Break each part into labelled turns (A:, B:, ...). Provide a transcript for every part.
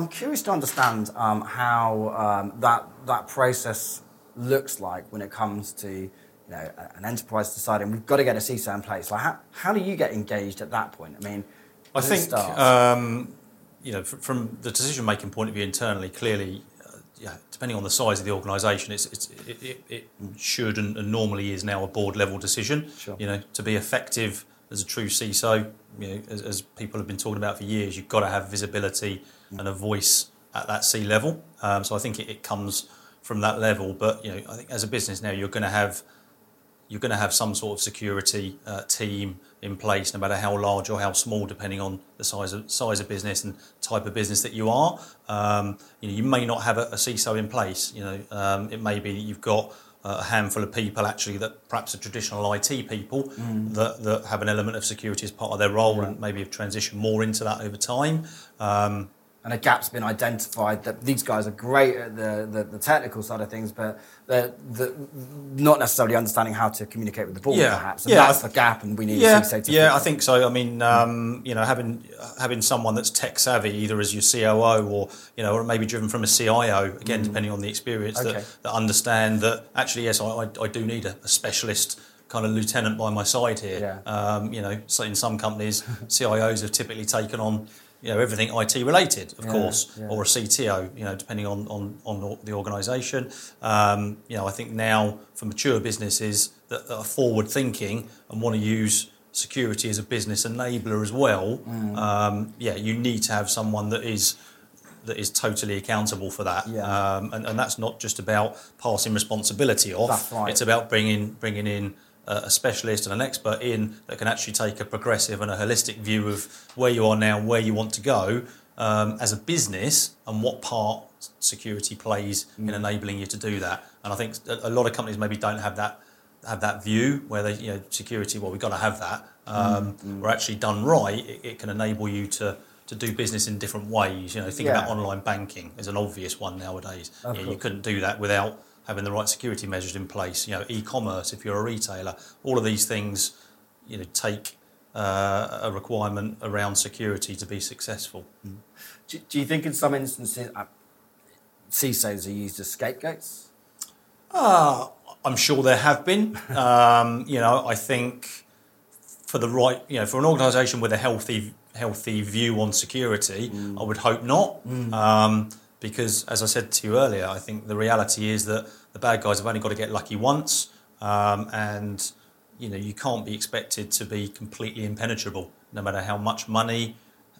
A: I'm curious to understand um, how um, that that process looks like when it comes to you know an enterprise deciding we've got to get a CISO in place. Like how, how do you get engaged at that point? I mean,
B: I think um, you know fr- from the decision making point of view internally, clearly, uh, yeah, depending on the size of the organisation, it's, it's, it, it, it should and, and normally is now a board level decision.
A: Sure.
B: You know, to be effective as a true CISO, you know, as, as people have been talking about for years, you've got to have visibility and a voice at that C level. Um, so I think it, it comes from that level. But you know, I think as a business now, you're going to have you're going to have some sort of security uh, team in place, no matter how large or how small, depending on the size of size of business and type of business that you are. Um, you know, you may not have a, a CISO in place. You know, um, it may be that you've got a handful of people actually that perhaps are traditional IT people that, that have an element of security as part of their role and maybe have transitioned more into that over time. Um,
A: and a gap's been identified that these guys are great at the, the, the technical side of things, but they're, not necessarily understanding how to communicate with the board,
B: Yeah.
A: perhaps. And
B: Yeah,
A: that's
B: I
A: the gap, and we need
B: yeah,
A: a CISO to
B: yeah, I think so. I mean, um, you know, having having someone that's tech savvy, either as your COO or you know, or maybe driven from a CIO, again, depending on the experience,
A: Okay.
B: that, that understand that actually, yes, I, I, I do need a, a specialist kind of lieutenant by my side here.
A: Yeah.
B: Um, you know, so in some companies, CIOs have typically taken on. You know everything IT related, of
A: Yeah,
B: course,
A: yeah.
B: or a CTO. You know, depending on on, on the organisation. Um, you know, I think now for mature businesses that, that are forward thinking and want to use security as a business enabler as well.
A: Mm.
B: Um, yeah, you need to have someone that is that is totally accountable for that.
A: Yeah.
B: Um, and, and that's not just about passing responsibility off.
A: That's right.
B: It's about bringing bringing in a, a specialist and an expert in that can actually take a progressive and a holistic view of where you are now, where you want to go um, as a business, and what part security plays
A: Mm.
B: in enabling you to do that. And I think a, lot of companies maybe don't have that have that view where they you know security. Well, we've got to have that. Um,
A: Mm,
B: Or actually done right, it, it can enable you to. To do business in different ways, you know, think about online banking is an obvious one nowadays.
A: Of
B: You know, you
A: course.
B: couldn't do that without having the right security measures in place. You know, e-commerce if you're a retailer, all of these things, you know, take uh, a requirement around security to be successful.
A: Do, do you think in some instances uh, CISOs are used as scapegoats?
B: Uh, I'm sure there have been. Um, you know, I think for the right, you know, for an organisation with a healthy, healthy view on security, I would hope not. Um, because, as I said to you earlier, I think the reality is that the bad guys have only got to get lucky once, um, and you know, you can't be expected to be completely impenetrable, no matter how much money.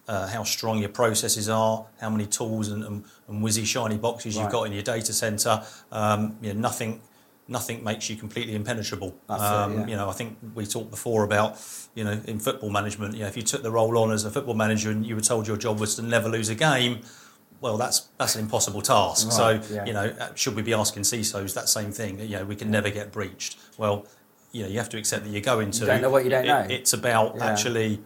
B: Uh, how strong your processes are, how many tools and, and, and whizzy shiny boxes you've got in your data center. Um, you know, nothing, nothing makes you completely impenetrable.
A: That's it,
B: um,
A: yeah.
B: You know, I think we talked before about, you know, in football management. You know, if you took the role on as a football manager and you were told your job was to never lose a game, well, that's that's an impossible task.
A: Right,
B: so,
A: yeah.
B: you know, uh, should we be asking CISOs that same thing? You know, we can never get breached. Well, you know, you have to accept that you go into.
A: don't know what you don't
B: it-
A: know.
B: It's about
A: Yeah.
B: actually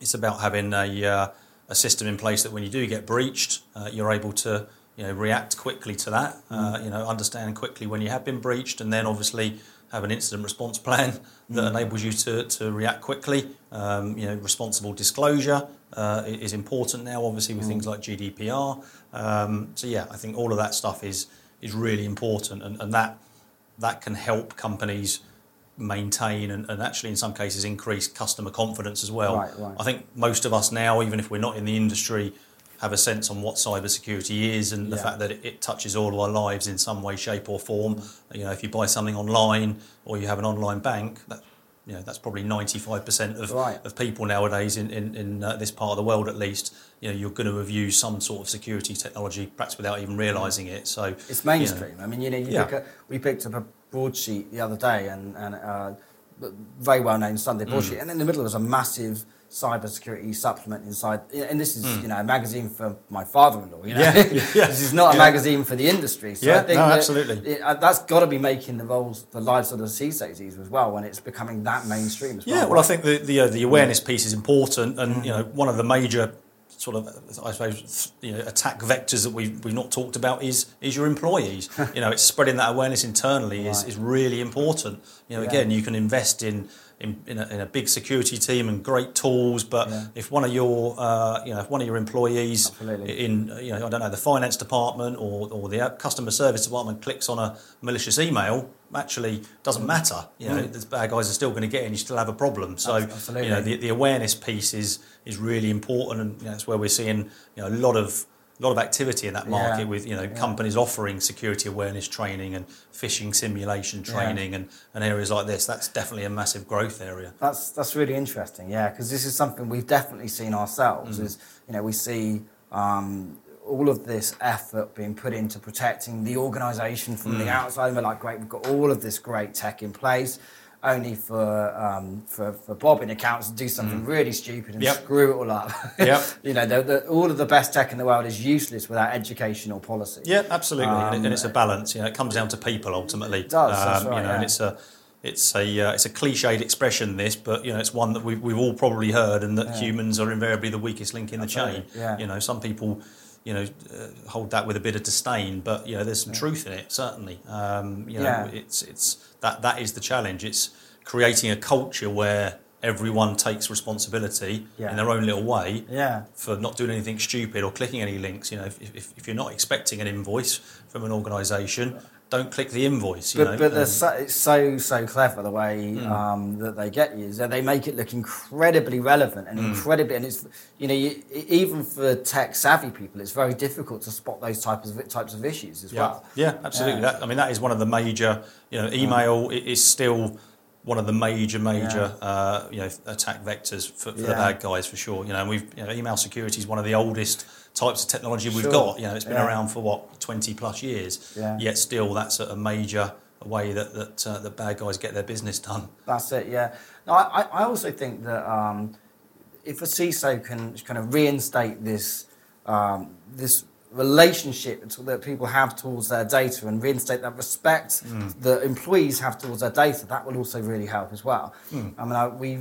B: it's about having a, uh, a system in place that when you do get breached, uh, you're able to you know react quickly to that. Uh,
A: Mm.
B: you know, understand quickly when you have been breached, and then obviously have an incident response plan that
A: Mm.
B: enables you to, to react quickly. Um, you know, responsible disclosure uh, is important now, obviously
A: Mm.
B: with things like GDPR. Um, so yeah, I think all of that stuff is is really important, and, and that that can help companies maintain and, and actually in some cases increase customer confidence as well.
A: Right, right.
B: I think most of us now, even if we're not in the industry, have a sense on what cybersecurity is and the
A: Yeah.
B: fact that it, it touches all of our lives in some way, shape, or form. You know, if you buy something online or you have an online bank, that you know that's probably ninety five percent of
A: Right.
B: of people nowadays in in, in uh, this part of the world at least. You know, you're going to have used some sort of security technology, perhaps without even realising it. So
A: It's
B: you know,
A: mainstream. I mean, you know, you
B: Yeah.
A: pick a, we picked up a broadsheet the other day, and, and uh, very well known Sunday
B: Mm.
A: broadsheet, and in the middle was a massive cybersecurity supplement inside. And this is, you know, a magazine for my father-in-law. You know,
B: Mm. Yeah, yeah.
A: this is not a
B: Yeah.
A: magazine for the industry. So
B: Yeah,
A: I think
B: no,
A: that
B: absolutely.
A: it- uh, that's got to be making the roles, the lives of the CISOs easier as well when it's becoming that mainstream as well.
B: Yeah, well, I think the the, uh, the awareness piece is important, and you know, one of the major sort of, I suppose, you know, attack vectors that we've, we've not talked about is is your employees. you know, it's spreading that awareness internally is, is really important. You know,
A: Yeah.
B: again, you can invest in in, in, a, in a big security team and great tools, but
A: Yeah.
B: if one of your uh, you know if one of your employees
A: Absolutely.
B: in you know I don't know the finance department or, or the customer service department clicks on a malicious email, actually doesn't matter. You know, the bad guys are still going to get in. You still have a problem. So
A: absolutely.
B: you know the, the awareness piece is is really important, and you know, that's where we're seeing you know a lot of lot of activity in that market
A: Yeah.
B: with you know companies offering security awareness training and phishing simulation
A: Yeah.
B: training and, and areas like this. That's definitely a massive growth area.
A: That's that's really interesting, yeah, because this is something we've definitely seen ourselves.
B: Mm.
A: Is you know we see um, all of this effort being put into protecting the organisation from
B: Mm.
A: the outside. And we're like, great, we've got all of this great tech in place, only for um, for, for Bob in accounts to do something really stupid and
B: Mm. Yep.
A: screw it all up.
B: Yep.
A: you know, the, the, all of the best tech in the world is useless without education or policy.
B: Yeah, absolutely, and, it,
A: Um,
B: and it's a balance. You know, it comes down to people ultimately. It
A: does, that's right,
B: you know, and it's a it's a uh, it's a cliched expression this, but you know, it's one that we've we've all probably heard, and that
A: Yeah.
B: humans are invariably the weakest link in the chain.
A: Yeah.
B: You know, some people. You know, uh, hold that with a bit of disdain, but you know, there's some truth in it. Certainly, um, you know,
A: Yeah.
B: it's it's that that is the challenge. It's creating a culture where everyone takes responsibility
A: Yeah.
B: in their own little way
A: Yeah.
B: for not doing anything stupid or clicking any links. You know, if, if, if you're not expecting an invoice from an organisation, don't click the invoice. You
A: But,
B: know,
A: but
B: Um,
A: so, it's so so clever the way
B: Hmm.
A: um, that they get you. So they make it look incredibly relevant and
B: Hmm.
A: incredibly, and it's you know you, even for tech savvy people, it's very difficult to spot those types of types of issues as
B: yeah,
A: well.
B: yeah, absolutely.
A: Yeah.
B: That, I mean, that is one of the major. You know, email i is still one of the major major uh, you know attack vectors for, for the bad guys for sure. You know, we've you know, email security is one of the oldest types of technology we've
A: Sure.
B: got. You know, it's been
A: Yeah.
B: around for what twenty plus years.
A: Yeah.
B: Yet still, that's a, major way that that uh, the bad guys get their business done.
A: That's it. Yeah. No, I, I- I also think that um, if a CISO can kind of reinstate this um, this relationship that people have towards their data and reinstate that respect that employees have towards their data, that will also really help as well. I mean, I, we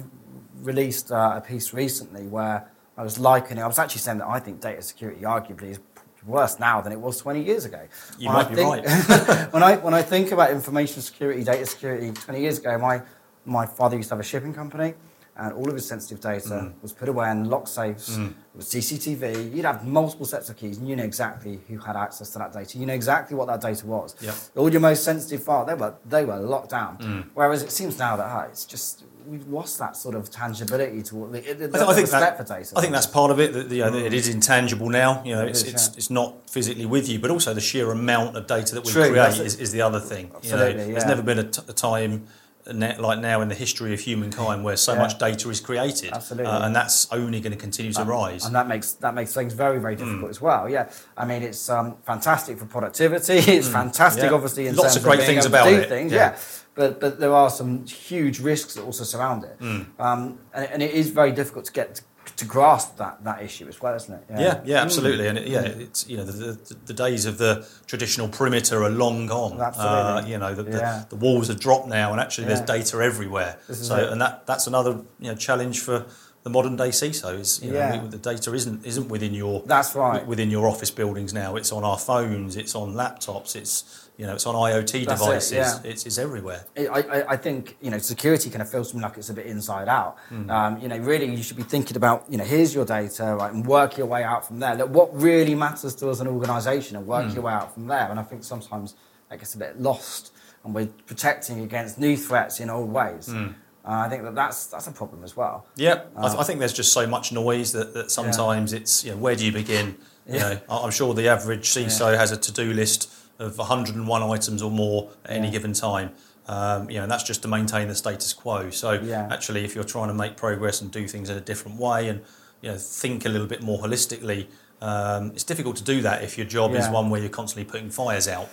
A: released uh, a piece recently where I was likening. I was actually saying that I think data security arguably is worse now than it was 20 years ago.
B: You
A: When
B: might
A: I
B: be
A: think-
B: right.
A: when I when I think about information security, data security, 20 years ago, my my father used to have a shipping company, and all of his sensitive data
B: Mm.
A: was put away in lock safes. It was CCTV. You'd have multiple sets of keys, and you know exactly who had access to that data. You know exactly what that data was.
B: Yep.
A: All your most sensitive files, they were they were locked down.
B: Mm.
A: Whereas it seems now that oh, it's just we've lost that sort of tangibility to the, the, the, the
B: I think that,
A: for data.
B: I think that's part of it. That, you know, that it is intangible now. You know,
A: It
B: it's
A: is,
B: it's,
A: yeah.
B: it's not physically with you, but also the sheer amount of data that we
A: True,
B: create is, is the other thing. You know,
A: Absolutely,
B: There's never been a, t- a time like now in the history of humankind where so
A: Yeah.
B: much data is created,
A: Absolutely.
B: uh, and that's only going to continue to rise.
A: and that makes that makes things very very
B: Mm.
A: difficult as well. Yeah, I mean it's um, fantastic for productivity. It's fantastic,
B: Mm. Yeah.
A: obviously, in
B: Lots
A: terms
B: of great
A: being
B: things about it.
A: Things,
B: Yeah.
A: yeah. but but there are some huge risks that also surround it,
B: Mm.
A: um, and, and it is very difficult to get to grasp that that issue as well, isn't it?
B: yeah, yeah, absolutely, and it, yeah, it's you know the, the, the days of the traditional perimeter are long gone.
A: Absolutely.
B: Uh, you know the, the,
A: Yeah.
B: the walls have dropped now, and actually there's data everywhere. So,
A: it.
B: and that that's another you know challenge for the modern day CISOs. You know,
A: Yeah.
B: the data isn't isn't within your
A: That's right.
B: within your office buildings now. It's on our phones. It's on laptops. It's you know it's on IoT
A: That's it,
B: devices.
A: yeah.
B: It's it's everywhere.
A: I, I, I think you know security kind of feels to me like it's a bit inside out.
B: Hmm.
A: Um, you know, really, you should be thinking about you know here's your data, right, and work your way out from there. Look, what really matters to us as an organisation, and work your way out from there. And I think sometimes that gets a bit lost, and we're protecting against new threats in old ways.
B: Hmm.
A: Uh, I think that that's that's a problem as well.
B: Yeah, I, th- I think there's just so much noise that, that sometimes it's you know where do you begin? You
A: Yeah.
B: know, I'm sure the average CISO has a to-do list of 101 items or more at any
A: Yeah.
B: given time. Um, you know, and that's just to maintain the status quo. So
A: Yeah.
B: actually, if you're trying to make progress and do things in a different way, and you know, think a little bit more holistically, um, it's difficult to do that if your job is one where you're constantly putting fires out.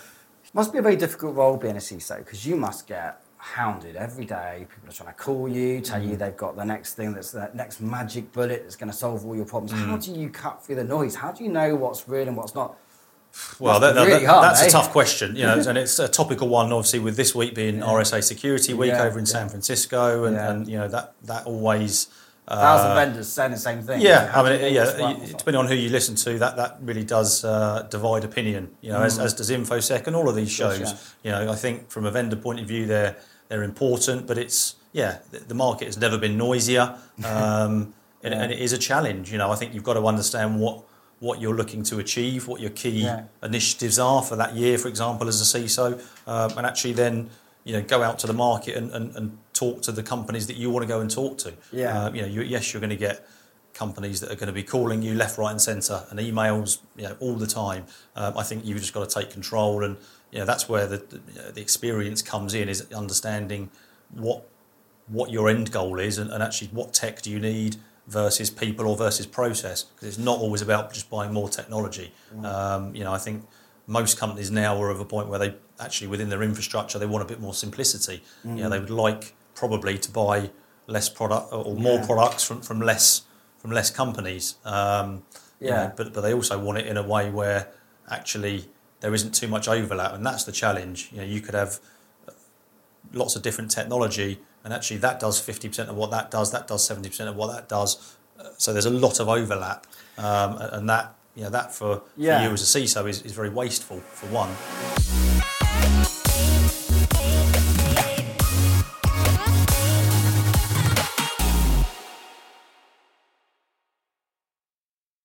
A: must be a very difficult role being a CISO because you must get hounded every day. People are trying to call you, tell
B: Mm.
A: you they've got the next thing that's the next magic bullet that's going to solve all your problems.
B: Mm.
A: How do you cut through the noise? How do you know what's real and what's not?
B: Well, that,
A: really
B: that-
A: hard,
B: that's
A: eh?
B: a tough question, you know, and it's a topical one. Obviously, with this week being RSA Security Week
A: Yeah,
B: over in San. Francisco, and,
A: Yeah.
B: and you know that that always
A: A thousand vendors saying the same thing.
B: Yeah, I mean, yeah,
A: know what's right
B: you-
A: and what's not?
B: depending on who you listen to, that, that really does uh, divide opinion. You know, as, as does InfoSec and all of these shows.
A: yeah.
B: You know, I think from a vendor point of view, they're they're important, but it's yeah, the, the market has never been noisier, um, and, and it is a challenge. You know, I think you've got to understand what what you're looking to achieve, what your key
A: Yeah.
B: initiatives are for that year, for example, as a CISO, um, and actually then you know go out to the market and, and, and talk to the companies that you want to go and talk to.
A: Yeah.
B: Uh, you know, you, yes, you're going to get companies that are going to be calling you left, right, and centre, and emails, you know, all the time. Um, I think you've just got to take control, and you know that's where the the, the experience comes in, is understanding what what your end goal is, and, and actually what tech do you need versus people or versus process, because it's not always about just buying more technology. Um, you know, I think most companies now are of a point where they actually within their infrastructure they want a bit more simplicity. You know, they would like probably to buy less product or more
A: Yeah.
B: products from, from less from less companies. Um, you
A: Yeah.
B: know, but but they also want it in a way where actually there isn't too much overlap, and that's the challenge. You know, you could have lots of different technology, and actually that does fifty percent of what that does. That does seventy percent of what that does. Uh, So there's a lot of overlap, um, and and that you know that for,
A: Yeah.
B: for you as a CISO is, is very wasteful for one.